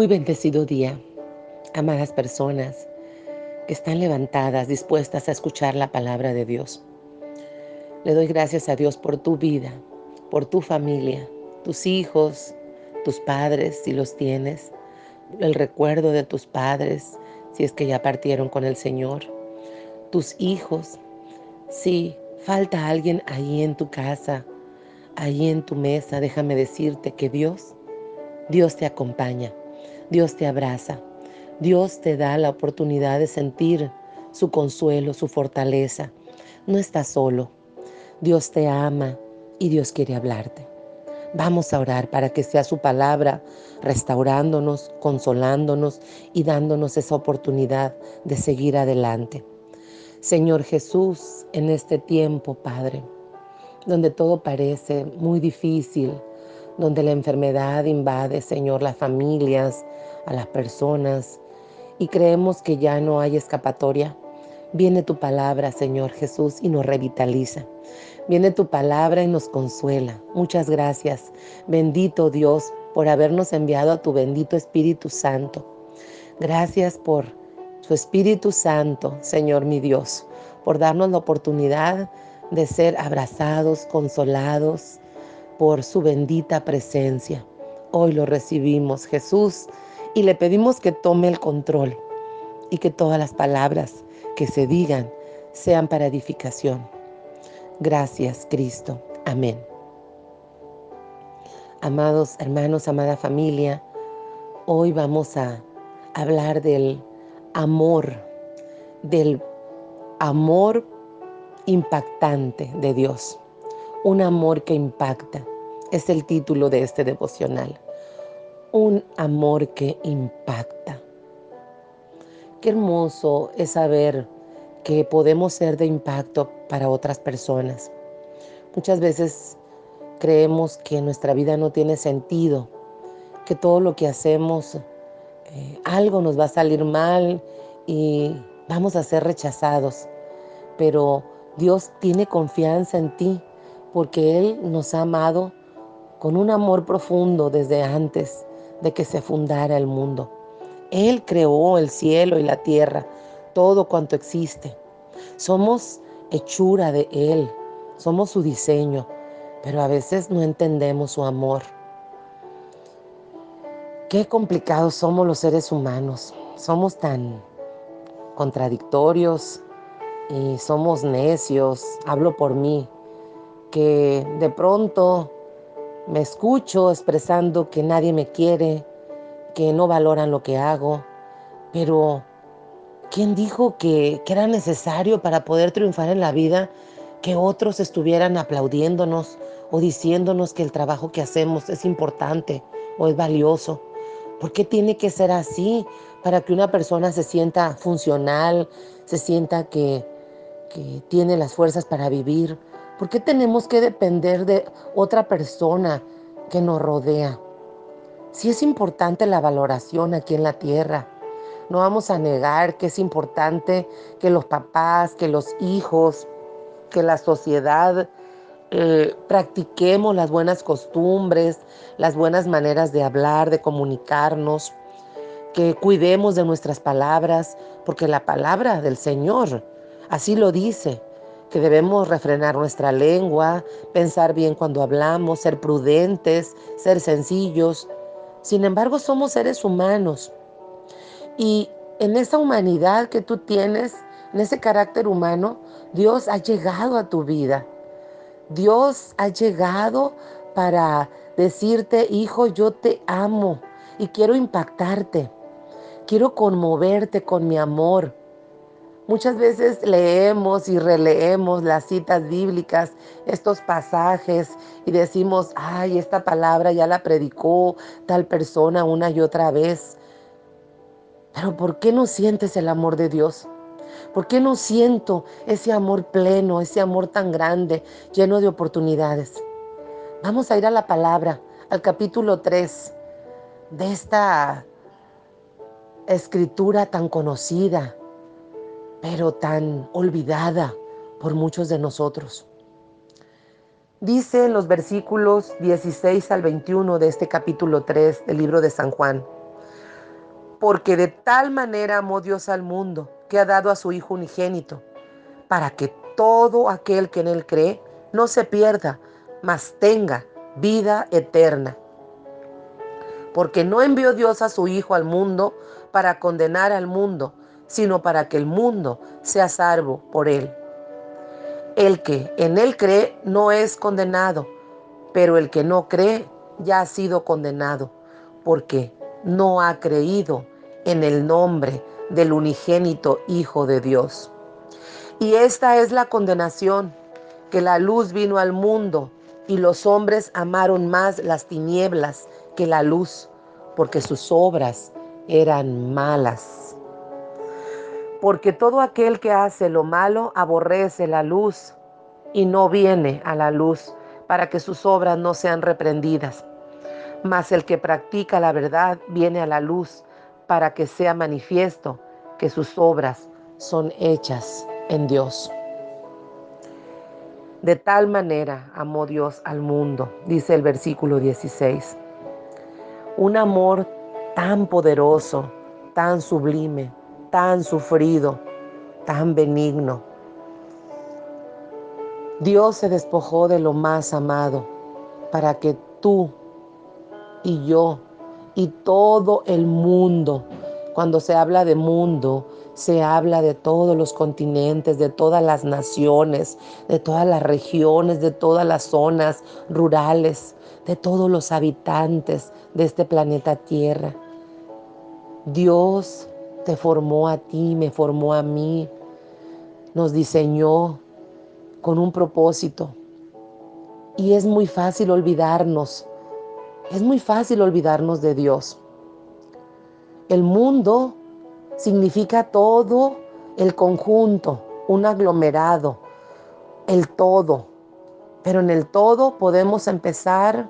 Muy bendecido día, amadas personas que están levantadas, dispuestas a escuchar la palabra de Dios. Le doy gracias a Dios por tu vida, por tu familia, tus hijos, tus padres, si los tienes, el recuerdo de tus padres, si es que ya partieron con el Señor, tus hijos, si falta alguien ahí en tu casa, ahí en tu mesa, déjame decirte que Dios, Dios te acompaña. Dios te abraza. Dios te da la oportunidad de sentir su consuelo, su fortaleza. No estás solo. Dios te ama y Dios quiere hablarte. Vamos a orar para que sea su palabra restaurándonos, consolándonos y dándonos esa oportunidad de seguir adelante. Señor Jesús, en este tiempo, Padre, donde todo parece muy difícil, donde la enfermedad invade, Señor, las familias, a las personas y creemos que ya no hay escapatoria. Viene tu palabra, Señor Jesús, y nos revitaliza. Viene tu palabra y nos consuela. Muchas gracias, bendito Dios, por habernos enviado a tu bendito Espíritu Santo. Gracias por tu Espíritu Santo, Señor mi Dios, por darnos la oportunidad de ser abrazados, consolados, por su bendita presencia. Hoy lo recibimos, Jesús, y le pedimos que tome el control y que todas las palabras que se digan sean para edificación. Gracias, Cristo. Amén. Amados hermanos, amada familia, hoy vamos a hablar del amor, del amor impactante de Dios. Un amor que impacta es el título de este devocional. Un amor que impacta. Qué hermoso es saber que podemos ser de impacto para otras personas. Muchas veces creemos que nuestra vida no tiene sentido, que todo lo que hacemos, eh, algo nos va a salir mal y vamos a ser rechazados. Pero Dios tiene confianza en ti porque Él nos ha amado con un amor profundo desde antes de que se fundara el mundo. Él creó el cielo y la tierra, todo cuanto existe. Somos hechura de Él, somos su diseño, pero a veces no entendemos su amor. Qué complicados somos los seres humanos. Somos tan contradictorios y somos necios. Hablo por mí, que de pronto me escucho expresando que nadie me quiere, que no valoran lo que hago, pero ¿quién dijo que, que era necesario para poder triunfar en la vida que otros estuvieran aplaudiéndonos o diciéndonos que el trabajo que hacemos es importante o es valioso? ¿Por qué tiene que ser así para que una persona se sienta funcional, se sienta que, que tiene las fuerzas para vivir? ¿Por qué tenemos que depender de otra persona que nos rodea? Si es importante la valoración aquí en la tierra, no vamos a negar que es importante que los papás, que los hijos, que la sociedad eh, practiquemos las buenas costumbres, las buenas maneras de hablar, de comunicarnos, que cuidemos de nuestras palabras, porque la palabra del Señor así lo dice que debemos refrenar nuestra lengua, pensar bien cuando hablamos, ser prudentes, ser sencillos. Sin embargo, somos seres humanos. Y en esa humanidad que tú tienes, en ese carácter humano, Dios ha llegado a tu vida. Dios ha llegado para decirte, hijo, yo te amo y quiero impactarte. Quiero conmoverte con mi amor. Muchas veces leemos y releemos las citas bíblicas, estos pasajes, y decimos, ay, esta palabra ya la predicó tal persona una y otra vez. Pero ¿por qué no sientes el amor de Dios? ¿Por qué no siento ese amor pleno, ese amor tan grande, lleno de oportunidades? Vamos a ir a la palabra, al capítulo 3 de esta escritura tan conocida, pero tan olvidada por muchos de nosotros. Dice en los versículos 16 al 21 de este capítulo 3 del libro de San Juan, Porque de tal manera amó Dios al mundo que ha dado a su Hijo unigénito, para que todo aquel que en él cree no se pierda, mas tenga vida eterna. Porque no envió Dios a su Hijo al mundo para condenar al mundo, sino para que el mundo sea salvo por él. El que en él cree no es condenado, pero el que no cree ya ha sido condenado, porque no ha creído en el nombre del unigénito Hijo de Dios. Y esta es la condenación, que la luz vino al mundo y los hombres amaron más las tinieblas que la luz, porque sus obras eran malas. Porque todo aquel que hace lo malo aborrece la luz y no viene a la luz para que sus obras no sean reprendidas. Mas el que practica la verdad viene a la luz para que sea manifiesto que sus obras son hechas en Dios. De tal manera amó Dios al mundo, dice el versículo 16. Un amor tan poderoso, tan sublime, tan sufrido, tan benigno. Dios se despojó de lo más amado para que tú y yo y todo el mundo, cuando se habla de mundo, se habla de todos los continentes, de todas las naciones, de todas las regiones, de todas las zonas rurales, de todos los habitantes de este planeta Tierra. Dios te formó a ti, me formó a mí, nos diseñó con un propósito. Y es muy fácil olvidarnos, es muy fácil olvidarnos de Dios. El mundo significa todo el conjunto, un aglomerado, el todo. Pero en el todo podemos empezar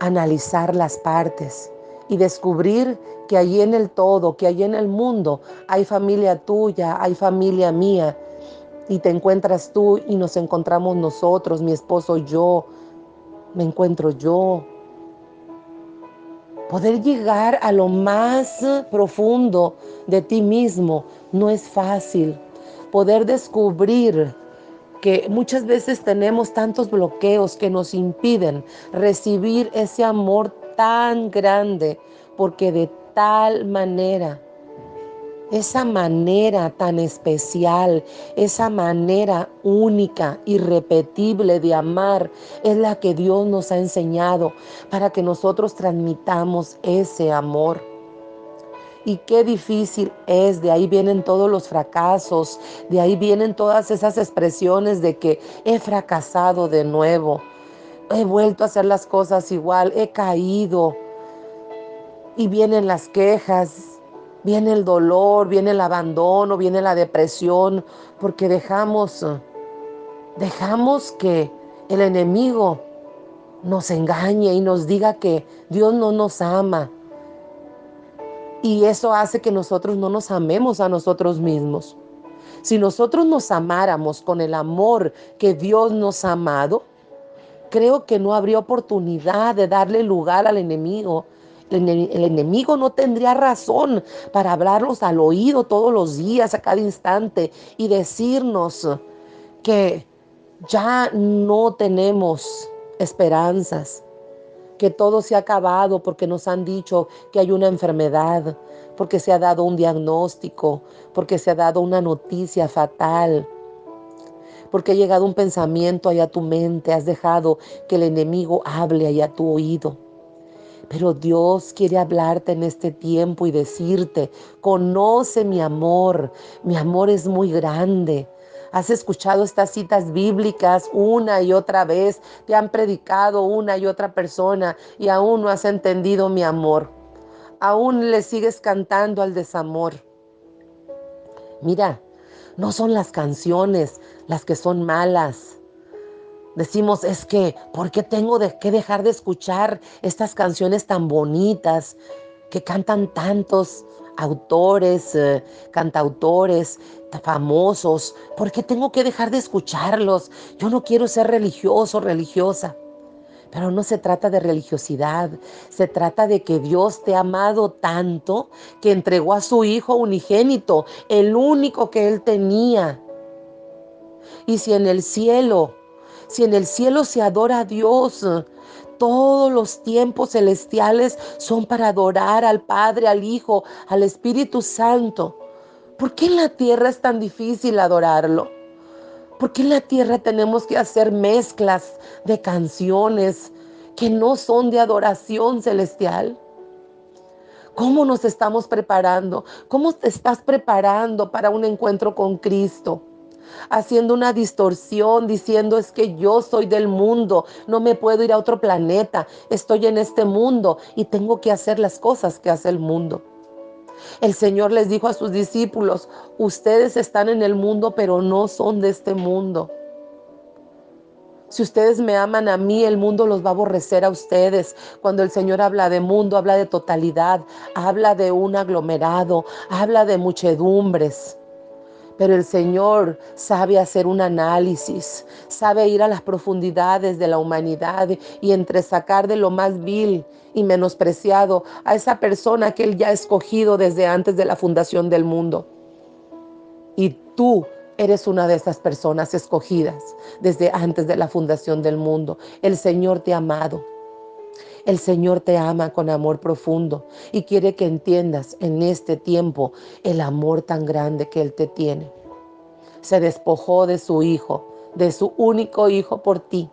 a analizar las partes y descubrir que allí en el todo, que allí en el mundo hay familia tuya, hay familia mía, y te encuentras tú y nos encontramos nosotros, mi esposo yo, me encuentro yo, Poder llegar a lo más profundo de ti mismo no es fácil. Poder descubrir que muchas veces tenemos tantos bloqueos que nos impiden recibir ese amor tan grande, porque de tal manera esa manera tan especial, esa manera única, irrepetible de amar, es la que Dios nos ha enseñado para que nosotros transmitamos ese amor. Y qué difícil es, de ahí vienen todos los fracasos, de ahí vienen todas esas expresiones de que he fracasado de nuevo, he vuelto a hacer las cosas igual, he caído. Y vienen las quejas, Viene el dolor, viene el abandono, viene la depresión, porque dejamos, dejamos que el enemigo nos engañe y nos diga que Dios no nos ama. Y eso hace que nosotros no nos amemos a nosotros mismos. Si nosotros nos amáramos con el amor que Dios nos ha amado, creo que no habría oportunidad de darle lugar al enemigo. El, enemigo no tendría razón para hablarnos al oído todos los días, a cada instante, y decirnos que ya no tenemos esperanzas, que todo se ha acabado porque nos han dicho que hay una enfermedad, porque se ha dado un diagnóstico, porque se ha dado una noticia fatal, porque ha llegado un pensamiento allá a tu mente, has dejado que el enemigo hable allá a tu oído. Pero Dios quiere hablarte en este tiempo y decirte, conoce mi amor, mi amor es muy grande. Has escuchado estas citas bíblicas una y otra vez, te han predicado una y otra persona y aún no has entendido mi amor. Aún le sigues cantando al desamor. Mira, no son las canciones las que son malas. Decimos, es que, ¿por qué tengo que dejar de escuchar estas canciones tan bonitas que cantan tantos autores, eh, cantautores famosos? ¿Por qué tengo que dejar de escucharlos? Yo no quiero ser religioso, religiosa. Pero no se trata de religiosidad, se trata de que Dios te ha amado tanto que entregó a su Hijo unigénito, el único que Él tenía. Y si en el cielo, si en el cielo se adora a Dios, todos los tiempos celestiales son para adorar al Padre, al Hijo, al Espíritu Santo. ¿Por qué en la tierra es tan difícil adorarlo? ¿Por qué en la tierra tenemos que hacer mezclas de canciones que no son de adoración celestial? ¿Cómo nos estamos preparando? ¿Cómo te estás preparando para un encuentro con Cristo? Haciendo una distorsión, diciendo es que yo soy del mundo, no me puedo ir a otro planeta, estoy en este mundo y tengo que hacer las cosas que hace el mundo. El Señor les dijo a sus discípulos, ustedes están en el mundo, pero no son de este mundo. Si ustedes me aman a mí, el mundo los va a aborrecer a ustedes. Cuando el Señor habla de mundo, habla de totalidad, habla de un aglomerado, habla de muchedumbres. Pero el Señor sabe hacer un análisis, sabe ir a las profundidades de la humanidad y entresacar de lo más vil y menospreciado a esa persona que Él ya ha escogido desde antes de la fundación del mundo. Y tú eres una de esas personas escogidas desde antes de la fundación del mundo. El Señor te ha amado. El Señor te ama con amor profundo y quiere que entiendas en este tiempo el amor tan grande que Él te tiene. Se despojó de su Hijo, de su único Hijo por ti.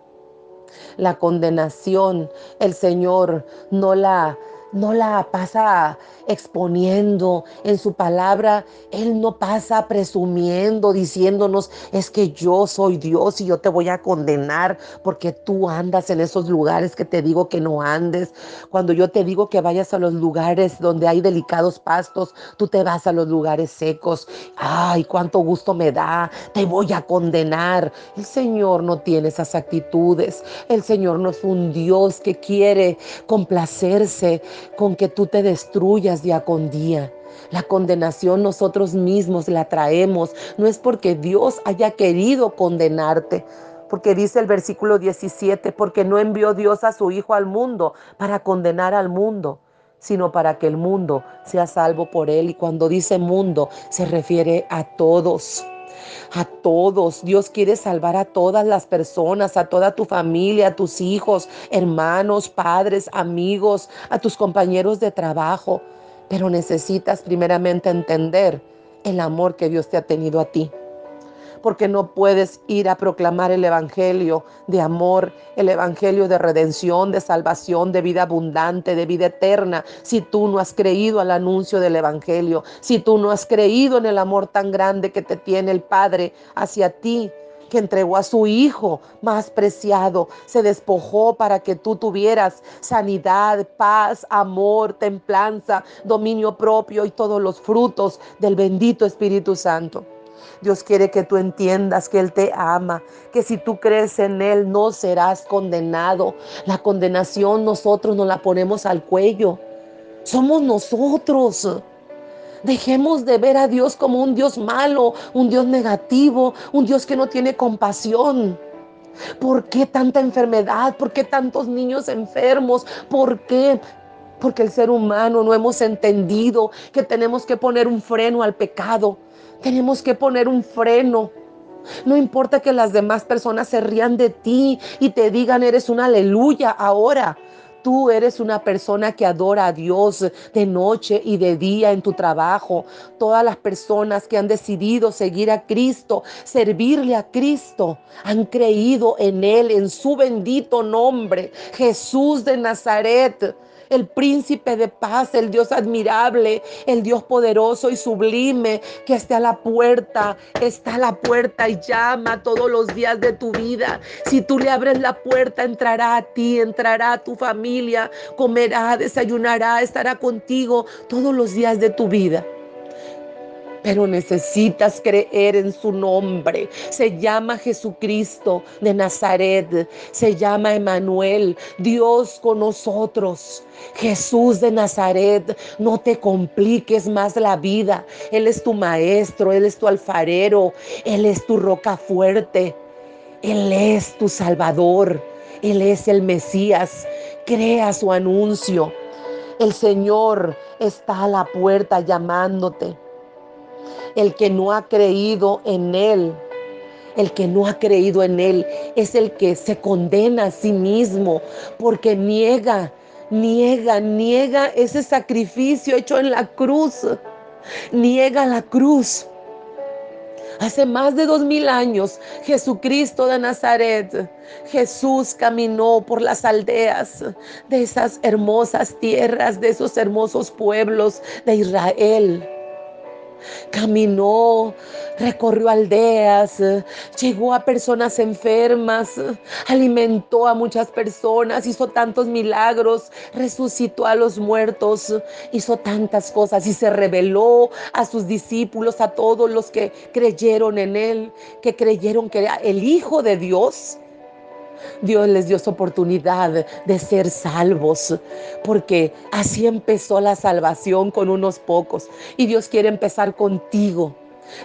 La condenación, el Señor no la no la pasa exponiendo en su palabra, Él no pasa presumiendo, diciéndonos, es que yo soy Dios y yo te voy a condenar porque tú andas en esos lugares que te digo que no andes. Cuando yo te digo que vayas a los lugares donde hay delicados pastos, tú te vas a los lugares secos. Ay, cuánto gusto me da, te voy a condenar. El Señor no tiene esas actitudes. El Señor no es un Dios que quiere complacerse con que tú te destruyas día con día. La condenación nosotros mismos la traemos. No es porque Dios haya querido condenarte, porque dice el versículo 17, porque no envió Dios a su Hijo al mundo para condenar al mundo, sino para que el mundo sea salvo por él. Y cuando dice mundo, se refiere a todos a todos. Dios quiere salvar a todas las personas, a toda tu familia, a tus hijos, hermanos, padres, amigos, a tus compañeros de trabajo. Pero necesitas primeramente entender el amor que Dios te ha tenido a ti. Porque no puedes ir a proclamar el Evangelio de amor, el Evangelio de redención, de salvación, de vida abundante, de vida eterna, si tú no has creído al anuncio del Evangelio, si tú no has creído en el amor tan grande que te tiene el Padre hacia ti que entregó a su Hijo más preciado, se despojó para que tú tuvieras sanidad, paz, amor, templanza, dominio propio y todos los frutos del bendito Espíritu Santo. Dios quiere que tú entiendas que Él te ama, que si tú crees en Él no serás condenado. La condenación nosotros nos la ponemos al cuello. Somos nosotros. Dejemos de ver a Dios como un Dios malo, un Dios negativo, un Dios que no tiene compasión. ¿Por qué tanta enfermedad? ¿Por qué tantos niños enfermos? ¿Por qué? Porque el ser humano no hemos entendido que tenemos que poner un freno al pecado. Tenemos que poner un freno. No importa que las demás personas se rían de ti y te digan eres una aleluya ahora. Tú eres una persona que adora a Dios de noche y de día en tu trabajo. Todas las personas que han decidido seguir a Cristo, servirle a Cristo, han creído en Él, en su bendito nombre, Jesús de Nazaret el príncipe de paz, el Dios admirable, el Dios poderoso y sublime que está a la puerta, está a la puerta y llama todos los días de tu vida. Si tú le abres la puerta, entrará a ti, entrará a tu familia, comerá, desayunará, estará contigo todos los días de tu vida pero necesitas creer en su nombre. Se llama Jesucristo de Nazaret, se llama Emanuel, Dios con nosotros. Jesús de Nazaret, no te compliques más la vida. Él es tu maestro, Él es tu alfarero, Él es tu roca fuerte, Él es tu salvador. Él es el Mesías. Crea su anuncio. El Señor está a la puerta llamándote. El que no ha creído en Él, el que no ha creído en Él es el que se condena a sí mismo porque niega, niega, niega ese sacrificio hecho en la cruz. Niega la cruz. Hace más de dos mil años, Jesucristo de Nazaret, Jesús caminó por las aldeas de esas hermosas tierras, de esos hermosos pueblos de Israel. Caminó, recorrió aldeas, llegó a personas enfermas, alimentó a muchas personas, hizo tantos milagros, resucitó a los muertos, hizo tantas cosas y se reveló a sus discípulos, a todos los que creyeron en él, que creyeron que era el Hijo de Dios. Dios les dio su oportunidad de ser salvos, porque así empezó la salvación con unos pocos. Y Dios quiere empezar contigo.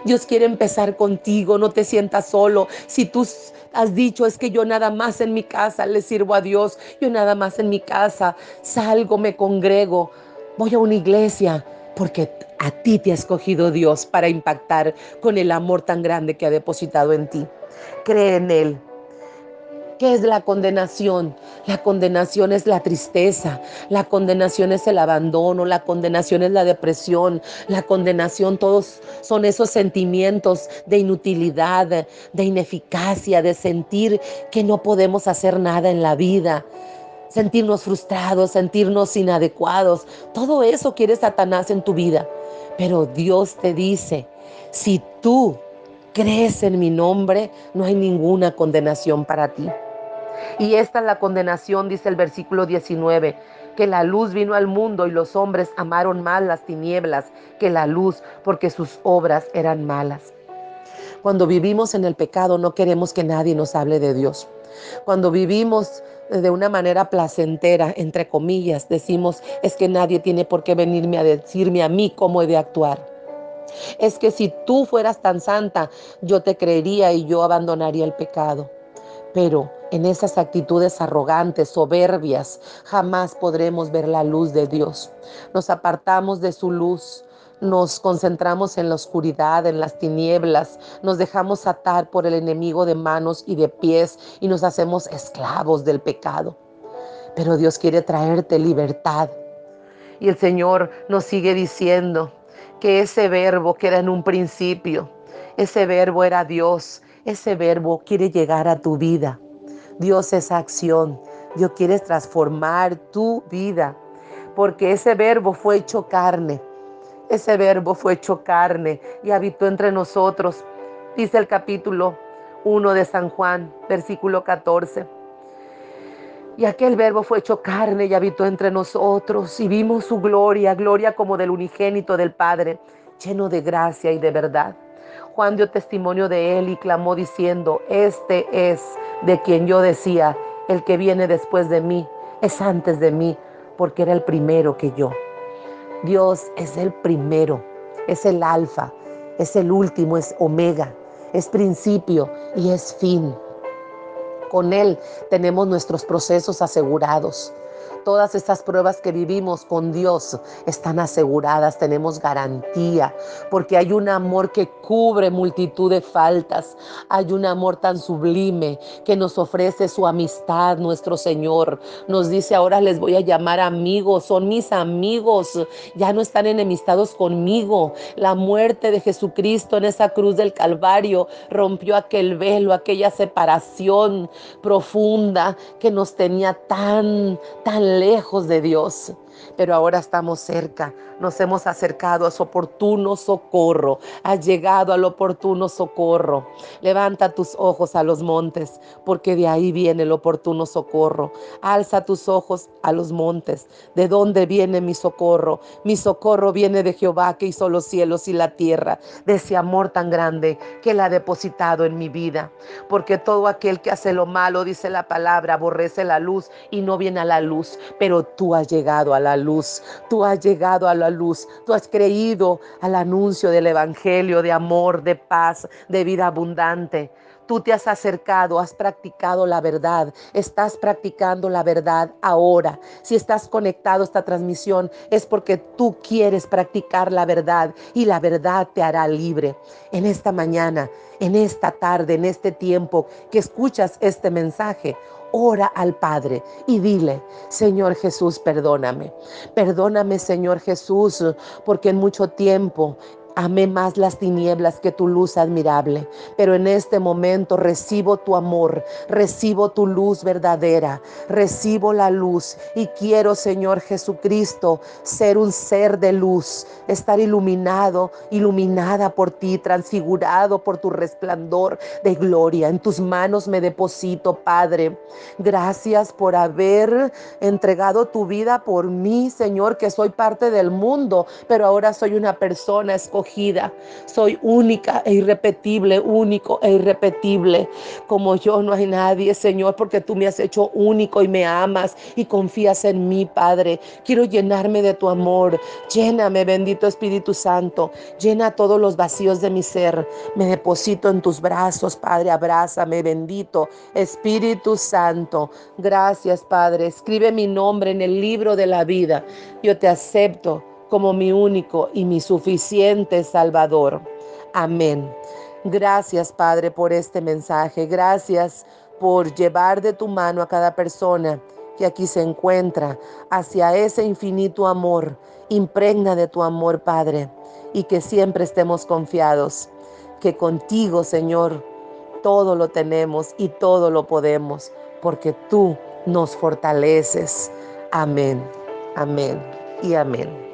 Dios quiere empezar contigo, no te sientas solo. Si tú has dicho es que yo nada más en mi casa le sirvo a Dios, yo nada más en mi casa salgo, me congrego, voy a una iglesia, porque a ti te ha escogido Dios para impactar con el amor tan grande que ha depositado en ti. Cree en Él, ¿Qué es la condenación? La condenación es la tristeza, la condenación es el abandono, la condenación es la depresión, la condenación todos son esos sentimientos de inutilidad, de ineficacia, de sentir que no podemos hacer nada en la vida, sentirnos frustrados, sentirnos inadecuados. Todo eso quiere Satanás en tu vida. Pero Dios te dice, si tú crees en mi nombre, no hay ninguna condenación para ti. Y esta es la condenación, dice el versículo 19, que la luz vino al mundo y los hombres amaron más las tinieblas que la luz porque sus obras eran malas. Cuando vivimos en el pecado no queremos que nadie nos hable de Dios. Cuando vivimos de una manera placentera, entre comillas, decimos, es que nadie tiene por qué venirme a decirme a mí cómo he de actuar. Es que si tú fueras tan santa, yo te creería y yo abandonaría el pecado. Pero en esas actitudes arrogantes, soberbias, jamás podremos ver la luz de Dios. Nos apartamos de su luz, nos concentramos en la oscuridad, en las tinieblas, nos dejamos atar por el enemigo de manos y de pies y nos hacemos esclavos del pecado. Pero Dios quiere traerte libertad. Y el Señor nos sigue diciendo que ese verbo que era en un principio, ese verbo era Dios, ese verbo quiere llegar a tu vida. Dios es acción. Dios quiere transformar tu vida. Porque ese verbo fue hecho carne. Ese verbo fue hecho carne y habitó entre nosotros. Dice el capítulo 1 de San Juan, versículo 14. Y aquel verbo fue hecho carne y habitó entre nosotros y vimos su gloria, gloria como del unigénito del Padre, lleno de gracia y de verdad. Juan dio testimonio de él y clamó diciendo, este es de quien yo decía, el que viene después de mí, es antes de mí, porque era el primero que yo. Dios es el primero, es el alfa, es el último, es omega, es principio y es fin. Con Él tenemos nuestros procesos asegurados todas estas pruebas que vivimos con Dios están aseguradas, tenemos garantía, porque hay un amor que cubre multitud de faltas, hay un amor tan sublime que nos ofrece su amistad, nuestro Señor. Nos dice, ahora les voy a llamar amigos, son mis amigos, ya no están enemistados conmigo. La muerte de Jesucristo en esa cruz del Calvario rompió aquel velo, aquella separación profunda que nos tenía tan, tan lejos de Dios pero ahora estamos cerca, nos hemos acercado a su oportuno socorro, has llegado al oportuno socorro. Levanta tus ojos a los montes, porque de ahí viene el oportuno socorro. Alza tus ojos a los montes, ¿de dónde viene mi socorro? Mi socorro viene de Jehová que hizo los cielos y la tierra, de ese amor tan grande que él ha depositado en mi vida. Porque todo aquel que hace lo malo, dice la palabra, aborrece la luz y no viene a la luz, pero tú has llegado a la la luz. Tú has llegado a la luz. Tú has creído al anuncio del Evangelio de amor, de paz, de vida abundante. Tú te has acercado, has practicado la verdad, estás practicando la verdad ahora. Si estás conectado a esta transmisión es porque tú quieres practicar la verdad y la verdad te hará libre. En esta mañana, en esta tarde, en este tiempo que escuchas este mensaje, ora al Padre y dile, Señor Jesús, perdóname. Perdóname, Señor Jesús, porque en mucho tiempo Amé más las tinieblas que tu luz admirable, pero en este momento recibo tu amor, recibo tu luz verdadera, recibo la luz y quiero, Señor Jesucristo, ser un ser de luz, estar iluminado, iluminada por ti, transfigurado por tu resplandor de gloria. En tus manos me deposito, Padre. Gracias por haber entregado tu vida por mí, Señor, que soy parte del mundo, pero ahora soy una persona soy única e irrepetible, único e irrepetible. Como yo no hay nadie, Señor, porque tú me has hecho único y me amas y confías en mí, Padre. Quiero llenarme de tu amor. Lléname, bendito Espíritu Santo. Llena todos los vacíos de mi ser. Me deposito en tus brazos, Padre. Abrázame, bendito Espíritu Santo. Gracias, Padre. Escribe mi nombre en el libro de la vida. Yo te acepto como mi único y mi suficiente Salvador. Amén. Gracias, Padre, por este mensaje. Gracias por llevar de tu mano a cada persona que aquí se encuentra hacia ese infinito amor. Impregna de tu amor, Padre, y que siempre estemos confiados que contigo, Señor, todo lo tenemos y todo lo podemos, porque tú nos fortaleces. Amén, amén y amén.